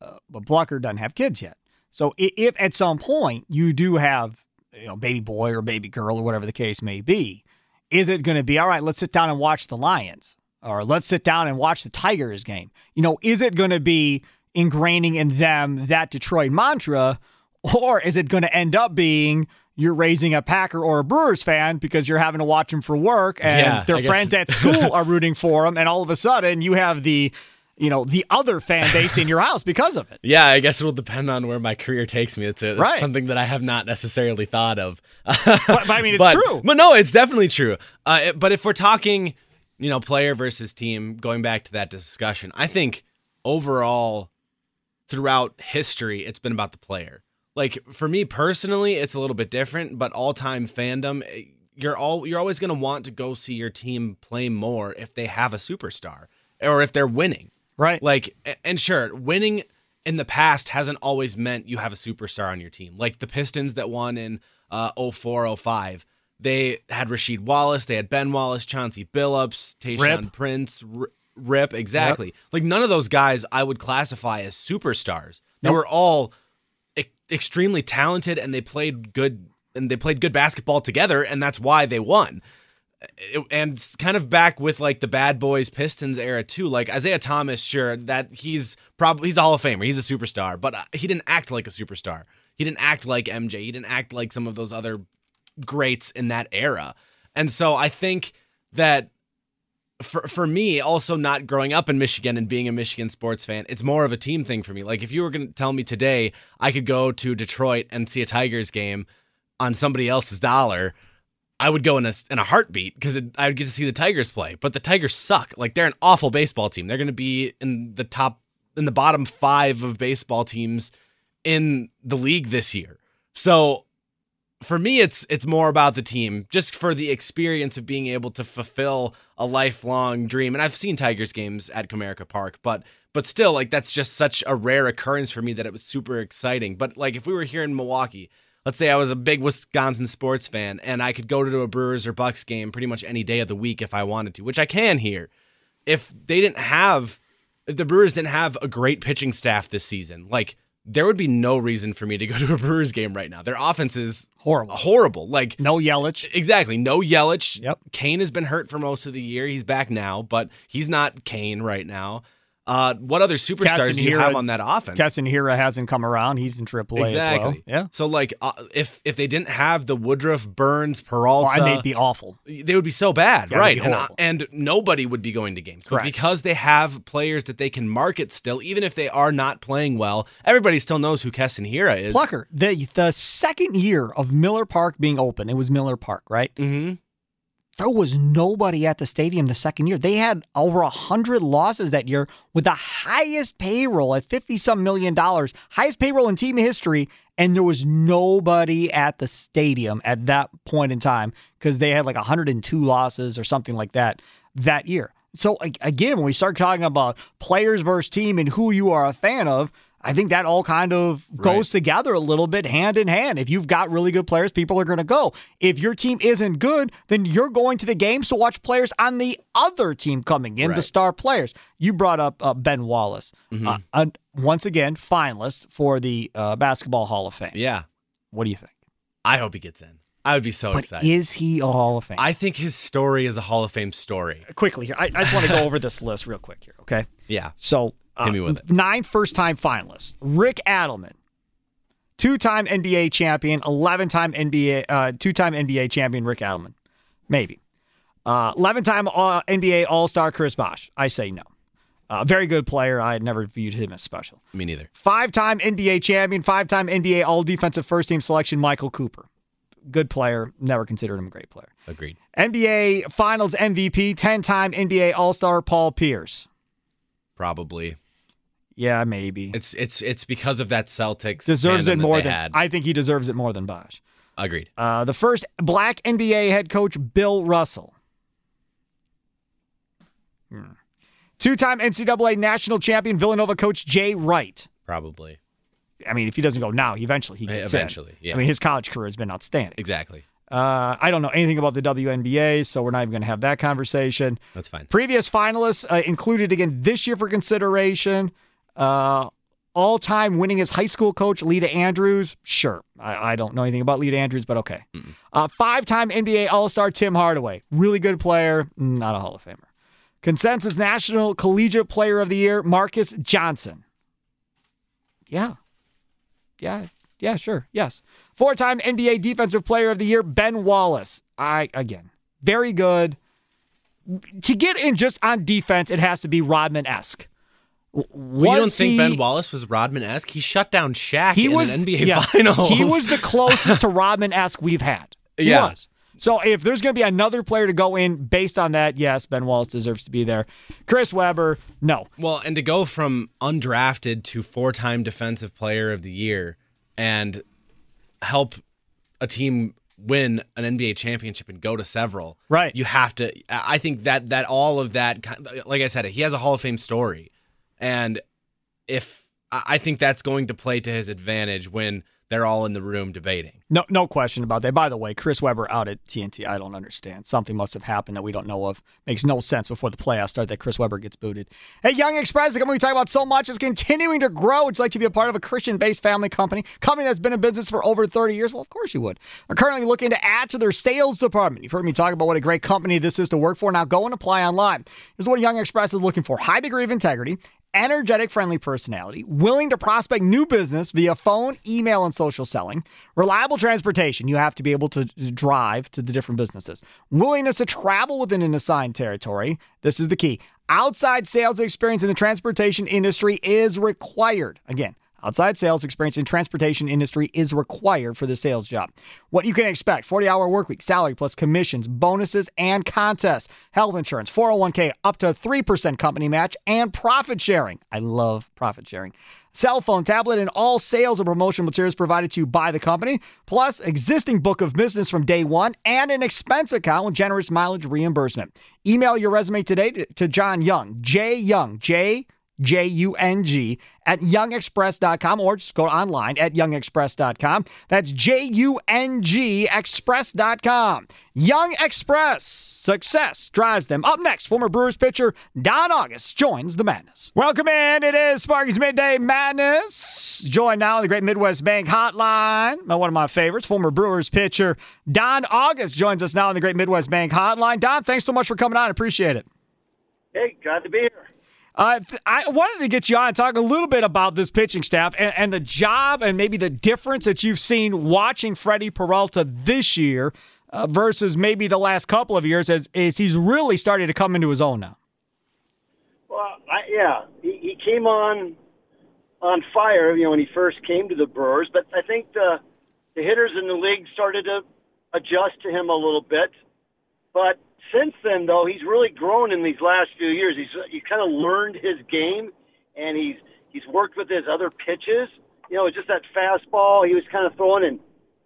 Speaker 4: Uh, but Plucker doesn't have kids yet. So i- if at some point you do have, you know, baby boy or baby girl or whatever the case may be, is it going to be all right? Let's sit down and watch the Lions, or let's sit down and watch the Tigers game. You know, is it going to be ingraining in them that Detroit mantra, or is it going to end up being you're raising a Packer or a Brewers fan because you're having to watch them for work and
Speaker 3: Yeah,
Speaker 4: their friends at school are rooting for them, and all of a sudden you have the, you know, the other fan base in your house because of it.
Speaker 3: Yeah, I guess it'll depend on where my career takes me. It's, a, it's
Speaker 4: Right.
Speaker 3: something that I have not necessarily thought of.
Speaker 4: But, but I mean, it's
Speaker 3: but,
Speaker 4: true.
Speaker 3: But no, it's definitely true. Uh, it- but if we're talking, you know, player versus team, going back to that discussion, I think overall, throughout history, it's been about the player. Like for me personally, it's a little bit different, but all-time fandom, eh, you're all you're always going to want to go see your team play more if they have a superstar or if they're winning.
Speaker 4: Right.
Speaker 3: Like, and sure, winning in the past hasn't always meant you have a superstar on your team. Like the Pistons that won in uh, 04, 05. They had Rasheed Wallace, they had Ben Wallace, Chauncey Billups, Tayshaun Prince, R- Rip, exactly. Like none of those guys I would classify as superstars. They
Speaker 4: Nope.
Speaker 3: were all e- extremely talented and they played good and they played good basketball together and that's why they won. It- and kind of back with like the bad boys pistons era too. Like isiah thomas sure that he's probably he's a hall of famer. He's a superstar but uh, he didn't act like a superstar. He didn't act like mj he didn't act like some of those other greats in that era. And so i think that for for me also not growing up in Michigan and being a Michigan sports fan it's more of a team thing for me. Like if you were going to tell me today I could go to Detroit and see a Tigers game on somebody else's dollar I would go in a in a heartbeat because I would get to see the Tigers play. But the Tigers suck. Like they're an awful baseball team. They're going to be in the top in the bottom 5 of baseball teams in the league this year. So for me it's it's more about the team just for the experience of being able to fulfill a lifelong dream. And I've seen Tigers games at Comerica Park but but still like that's just such a rare occurrence for me that it was super exciting. But like if we were here in Milwaukee let's say I was a big Wisconsin sports fan and I could go to a Brewers or Bucks game pretty much any day of the week if I wanted to which I can here. If they didn't have if the Brewers didn't have a great pitching staff this season like there would be no reason for me to go to a Brewers game right now. Their offense is
Speaker 4: Horrible.
Speaker 3: horrible. Like
Speaker 4: No Yelich.
Speaker 3: exactly, no Yelich.
Speaker 4: Yep.
Speaker 3: Cain has been hurt for most of the year. He's back now, but he's not Cain right now. Uh, what other superstars do you have on that offense?
Speaker 4: Keston Hiura hasn't come around. He's in AAA as well.
Speaker 3: exactly.
Speaker 4: Yeah.
Speaker 3: So like, uh, if if they didn't have the Woodruff, Burnes, Peralta,
Speaker 4: and they'd be awful.
Speaker 3: they would be so bad,
Speaker 4: Yeah,
Speaker 3: right? And, and nobody would be going to games. But
Speaker 4: Correct.
Speaker 3: because they have players that they can market still, even if they are not playing well, everybody still knows who Keston Hiura is.
Speaker 4: Plucker, the the second year of Miller Park being open, it was Miller Park, right?
Speaker 3: hmm
Speaker 4: There was nobody at the stadium the second year. They had over a hundred losses that year with the highest payroll at fifty some million dollars, highest payroll in team history, and there was nobody at the stadium at that point in time because they had like 102 losses or something like that that year. So again, when we start talking about players versus team and who you are a fan of, I think that all kind of goes together a little bit hand in hand. If you've got really good players, people are going to go. If your team isn't good, then you're going to the games to watch players on the other team coming in, the star players. You brought up uh, Ben Wallace,
Speaker 3: Mm-hmm.
Speaker 4: uh, once again, finalist for the uh, Basketball Hall of Fame.
Speaker 3: Yeah,
Speaker 4: What do you think?
Speaker 3: I hope he gets in. I would be so
Speaker 4: But
Speaker 3: excited.
Speaker 4: is he a Hall of Fame?
Speaker 3: I think his story is a Hall of Fame story.
Speaker 4: Quickly here, I, I just want to go over this list real quick here, okay?
Speaker 3: Yeah.
Speaker 4: So, uh,
Speaker 3: Hit me with it.
Speaker 4: nine first time finalists Rick Adelman, two time NBA champion, 11 time NBA, uh, two time NBA champion Rick Adelman. Maybe. 11 time uh, NBA All Star Chris Bosh. I say no. Uh, very good player. I had never viewed him as special.
Speaker 3: Me neither.
Speaker 4: Five time NBA champion, five time NBA All Defensive First Team selection Michael Cooper. Good player. Never considered him a great player.
Speaker 3: Agreed.
Speaker 4: NBA Finals MVP, 10 time NBA All Star Paul Pierce.
Speaker 3: Probably.
Speaker 4: Yeah, maybe.
Speaker 3: It's it's it's because of that Celtics
Speaker 4: deserves it more than
Speaker 3: had.
Speaker 4: I think he deserves it more than Bosh.
Speaker 3: Agreed.
Speaker 4: Uh, the first black NBA head coach, Bill Russell. Hmm. Two-time NCAA national champion Villanova coach Jay Wright.
Speaker 3: Probably.
Speaker 4: I mean, if he doesn't go now, eventually he gets in.
Speaker 3: Eventually, yeah.
Speaker 4: I mean, his college career has been outstanding.
Speaker 3: Exactly.
Speaker 4: Uh, I don't know anything about the WNBA, so we're not even going to have that conversation.
Speaker 3: That's fine.
Speaker 4: Previous finalists uh, included again this year for consideration. Uh, all time winningest high school coach, Leta Andrews. Sure. I, I don't know anything about Leta Andrews, but okay. Uh, Five time NBA All Star Tim Hardaway. Really good player, not a Hall of Famer. Consensus National Collegiate Player of the Year, Marques Johnson. Yeah. Yeah. Yeah, sure. Yes. Four time NBA Defensive Player of the Year, Ben Wallace. I, again, very good. To get in just on defense, it has to be Rodman esque.
Speaker 3: You don't think he, Ben Wallace was Rodman esque? He shut down Shaq he in was, an NBA
Speaker 4: yeah,
Speaker 3: final.
Speaker 4: He was the closest to Rodman esque we've had. He yeah. was. So if there's going to be another player to go in based on that, yes, Ben Wallace deserves to be there. Chris Webber, no.
Speaker 3: Well, and to go from undrafted to four time defensive player of the year and help a team win an NBA championship and go to several.
Speaker 4: Right.
Speaker 3: You have to I think that that all of that like I said, he has a Hall of Fame story. And if I think that's going to play to his advantage when they're all in the room debating.
Speaker 4: No, no question about that. By the way, Chris Webber out at TNT. I don't understand. Something must have happened that we don't know of. Makes no sense before the playoffs start that Chris Webber gets booted. Hey, Jung Express, the company we talk about so much is continuing to grow. Would you like to be a part of a Christian-based family company, company that's been in business for over 30 years? Well, of course you would. They're currently looking to add to their sales department. You've heard me talk about what a great company this is to work for. Now go and apply online. Here's what Jung Express is looking for: high degree of integrity, energetic, friendly personality, willing to prospect new business via phone, email, and social selling, reliable transportation. You have to be able to drive to the different businesses, willingness to travel within an assigned territory. This is the key. Outside sales experience in the transportation industry is required. Again, Outside sales experience in transportation industry is required for the sales job. What you can expect 40 hour work week, salary plus commissions, bonuses, and contests, health insurance, 401k, up to 3% company match, and profit sharing. I love profit sharing. Cell phone, tablet, and all sales and promotion materials provided to you by the company, plus existing book of business from day one and an expense account with generous mileage reimbursement. Email your resume today to John Jung, J Young, J J U N G, at jungexpress.com or just go online at jungexpress.com. That's J U N G express.com. Jung Express. Success drives them. Up next, former Brewers pitcher Don August joins the madness. Welcome in. It is Sparky's Midday Madness. Joined now on the Great Midwest Bank Hotline. One of my favorites, former Brewers pitcher Don August joins us now on the Great Midwest Bank Hotline. Don, thanks so much for coming on. Appreciate it.
Speaker 9: Hey, glad to be here.
Speaker 4: Uh, I wanted to get you on and talk a little bit about this pitching staff and, and, the job and maybe the difference that you've seen watching Freddie Peralta this year uh, versus maybe the last couple of years as, as he's really starting to come into his own now.
Speaker 9: Well, I, yeah, he, he came on on fire, you know, when he first came to the Brewers, but I think the the hitters in the league started to adjust to him a little bit. But since then, though, he's really grown in these last few years. He's he kind of learned his game, and he's he's worked with his other pitches. You know, it's just that fastball he was kind of throwing, and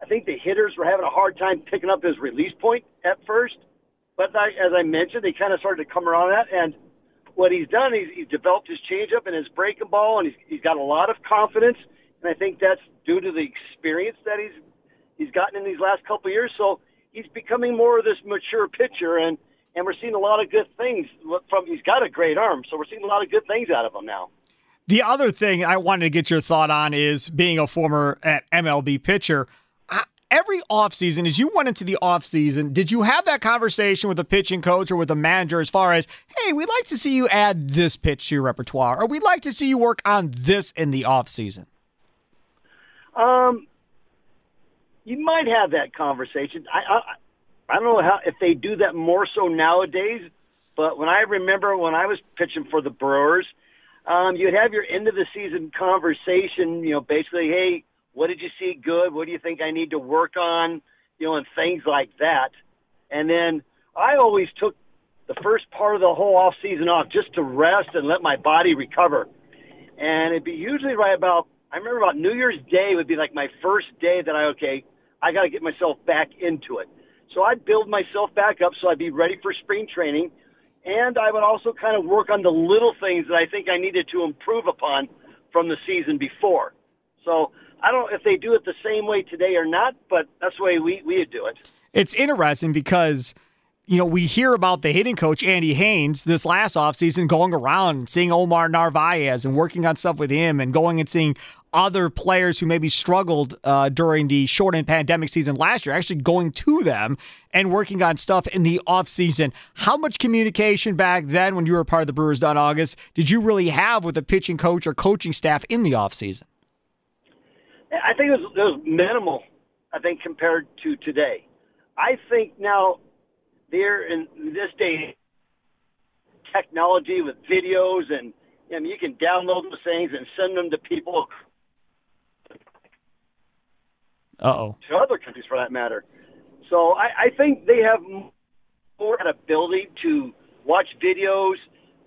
Speaker 9: I think the hitters were having a hard time picking up his release point at first. But I, as I mentioned, they kind of started to come around that, and what he's done, he's, he's developed his changeup and his breaking ball, and he's, he's got a lot of confidence, and I think that's due to the experience that he's he's gotten in these last couple of years. So he's becoming more of this mature pitcher, and and we're seeing a lot of good things from. He's got a great arm, so we're seeing a lot of good things out of him now.
Speaker 4: The other thing I wanted to get your thought on is being a former MLB pitcher. Every offseason, as you went into the offseason, did you have that conversation with a pitching coach or with a manager as far as, hey, we'd like to see you add this pitch to your repertoire, or we'd like to see you work on this in the offseason?
Speaker 9: Um, you might have that conversation. I, I I don't know how if they do that more so nowadays, but when I remember when I was pitching for the Brewers, um, you'd have your end of the season conversation. You know, basically, hey, what did you see good? What do you think I need to work on? You know, and things like that. And then I always took the first part of the whole off season off just to rest and let my body recover. And it'd be usually right about I remember about New Year's Day would be like my first day that I okay I got to get myself back into it. So I'd build myself back up so I'd be ready for spring training. And I would also kind of work on the little things that I think I needed to improve upon from the season before. So I don't know if they do it the same way today or not, but that's the way we, we do it.
Speaker 4: It's interesting because – you know, we hear about the hitting coach, Andy Haines, this last offseason going around and seeing Omar Narvaez and working on stuff with him and going and seeing other players who maybe struggled uh, during the shortened pandemic season last year, actually going to them and working on stuff in the offseason. How much communication back then when you were part of the Brewers Don August did you really have with the pitching coach or coaching staff in the offseason?
Speaker 9: I think it was, it was minimal. I think compared to today, I think now they're in this day technology with videos and I mean you can download those things and send them to people
Speaker 4: oh.
Speaker 9: to other countries for that matter. So I, I think they have more an ability to watch videos,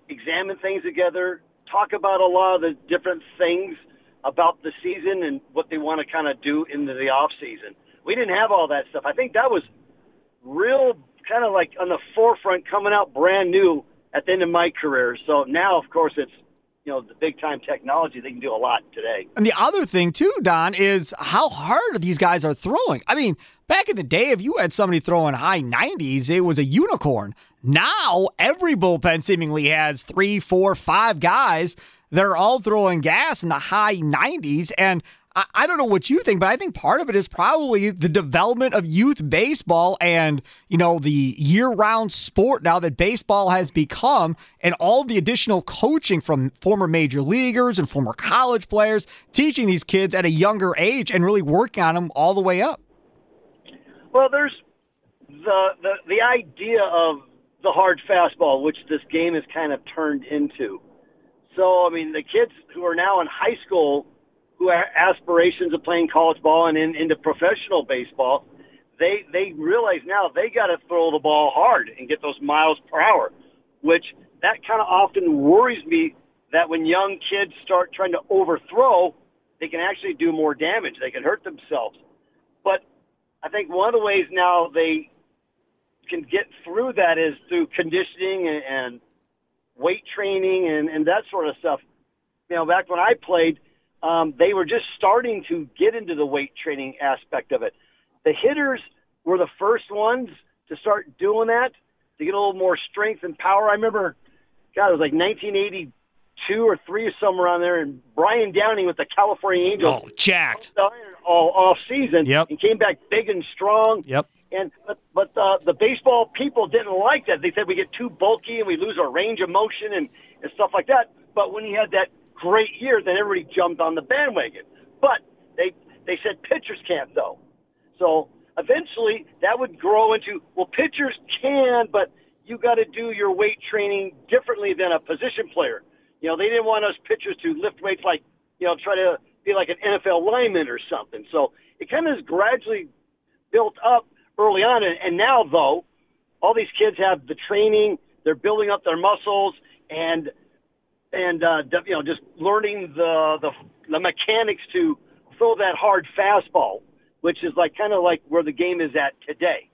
Speaker 9: examine things together, talk about a lot of the different things about the season and what they want to kind of do into the off season. We didn't have all that stuff. I think that was real kind of like on the forefront coming out brand new at the end of my career. So now of course it's you know the big time technology they can do a lot today.
Speaker 4: And the other thing too, Don, is how hard these guys are throwing. I mean, back in the day, if you had somebody throwing high 90s, it was a unicorn. Now every bullpen seemingly has three, four, five guys that are all throwing gas in the high 90s. And I, I don't know what you think, but I think part of it is probably the development of youth baseball and, you know, the year round sport now that baseball has become and all the additional coaching from former major leaguers and former college players teaching these kids at a younger age and really working on them all the way up.
Speaker 9: Well, there's the the the idea of the hard fastball, which this game has kind of turned into. So, I mean, the kids who are now in high school, who have aspirations of playing college ball and in, into professional baseball, they they realize now they got to throw the ball hard and get those miles per hour, which that kind of often worries me. That when young kids start trying to overthrow, they can actually do more damage. They can hurt themselves. But I think one of the ways now they can get through that is through conditioning and, and weight training and, and that sort of stuff. You know, back when I played, um, they were just starting to get into the weight training aspect of it. The hitters were the first ones to start doing that to get a little more strength and power. I remember, God, it was like 1982 or three or somewhere on there, and Brian Downing with the California Angels.
Speaker 4: Oh, jacked.
Speaker 9: All off season
Speaker 4: Yep.
Speaker 9: and came back big and strong.
Speaker 4: Yep.
Speaker 9: And but, but uh, the baseball people didn't like that. They said we get too bulky and we lose our range of motion and, and stuff like that. But when he had that great year, then everybody jumped on the bandwagon. But they they said pitchers can't though. So eventually that would grow into well pitchers can, but you got to do your weight training differently than a position player. You know they didn't want us pitchers to lift weights like you know try to be like an NFL lineman or something. So it kind of is gradually built up early on. And, and now, though, all these kids have the training, they're building up their muscles, and and uh, you know just learning the, the the mechanics to throw that hard fastball, which is like kind of like where the game is at today.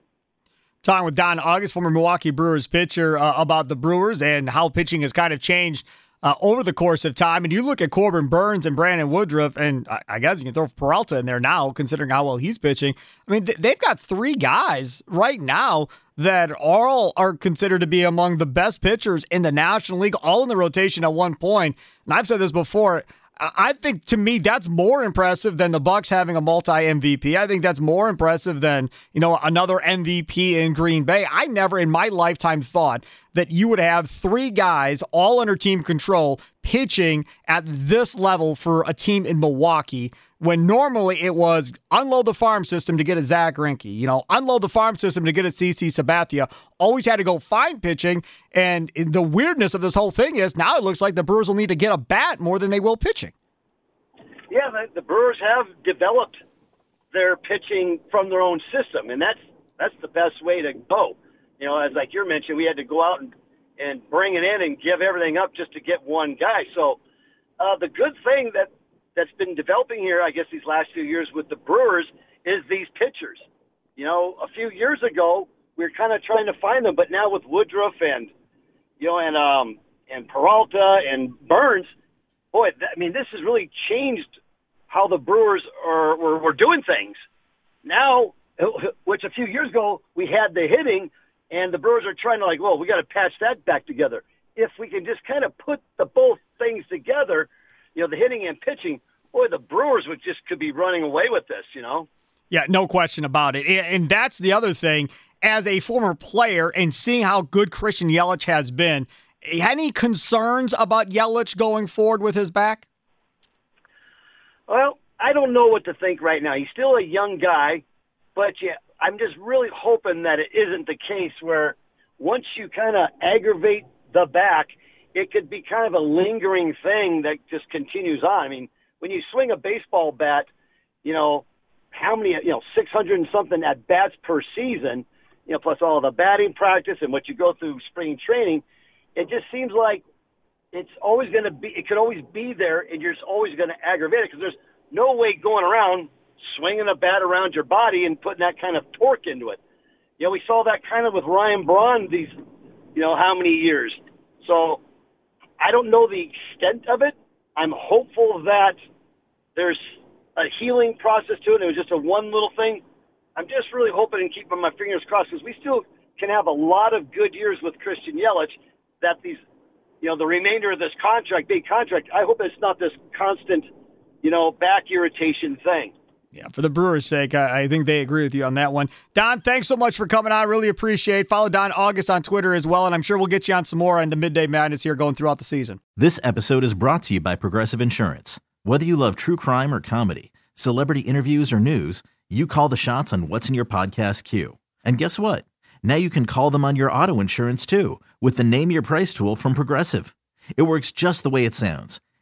Speaker 4: Talking with Don August, former Milwaukee Brewers pitcher, uh, about the Brewers and how pitching has kind of changed uh, over the course of time. And you look at Corbin Burnes and Brandon Woodruff, and I, I guess you can throw Peralta in there now, considering how well he's pitching. I mean, th- they've got three guys right now that all are considered to be among the best pitchers in the National League, all in the rotation at one point. And I've said this before. I think to me that's more impressive than the Bucks having a multi MVP. I think that's more impressive than you know another MVP in Green Bay. I never in my lifetime thought that you would have three guys all under team control pitching at this level for a team in Milwaukee when normally it was unload the farm system to get a Zack Greinke, you know, unload the farm system to get a CC Sabathia. Always had to go find pitching, and the weirdness of this whole thing is now it looks like the Brewers will need to get a bat more than they will pitching.
Speaker 9: Yeah, the, the Brewers have developed their pitching from their own system, and that's that's the best way to go. You know, as like you mentioned, we had to go out and and bring it in and give everything up just to get one guy. So uh, the good thing that that's been developing here, I guess, these last few years with the Brewers is these pitchers. You know, a few years ago we were kind of trying to find them, but now with Woodruff and you know and um and Peralta and Burnes, boy, th- I mean, this has really changed how the Brewers are were, were doing things. Now, which a few years ago we had the hitting, and the Brewers are trying to like, well, we got to patch that back together. If we can just kind of put the both things together, you know, the hitting and pitching, boy, the Brewers would just could be running away with this, you know.
Speaker 4: Yeah, no question about it. And that's the other thing. As a former player and seeing how good Christian Yelich has been, any concerns about Yelich going forward with his back?
Speaker 9: Well, I don't know what to think right now. He's still a young guy, but yeah, I'm just really hoping that it isn't the case where once you kind of aggravate the back, it could be kind of a lingering thing that just continues on. I mean, when you swing a baseball bat, you know, how many, you know, 600 and something at bats per season, you know, plus all the batting practice and what you go through spring training, it just seems like it's always going to be, it could always be there and you're always going to aggravate it because there's no way going around swinging a bat around your body and putting that kind of torque into it. You know, we saw that kind of with Ryan Braun these, you know, how many years. So I don't know the extent of it. I'm hopeful that there's a healing process to it. It was just a one little thing. I'm just really hoping and keeping my fingers crossed because we still can have a lot of good years with Christian Yelich. That these, you know, the remainder of this contract, big contract. I hope it's not this constant, you know, back irritation thing.
Speaker 4: Yeah, for the Brewers' sake, I, I, think they agree with you on that one. Don, thanks so much for coming on. Really appreciate. Follow Don August on Twitter as well, and I'm sure we'll get you on some more on the Midday Madness here going throughout the season.
Speaker 10: This episode is brought to you by Progressive Insurance. Whether you love true crime or comedy, celebrity interviews or news, you call the shots on what's in your podcast queue. And guess what? Now you can call them on your auto insurance too with the Name Your Price tool from Progressive. It works just the way it sounds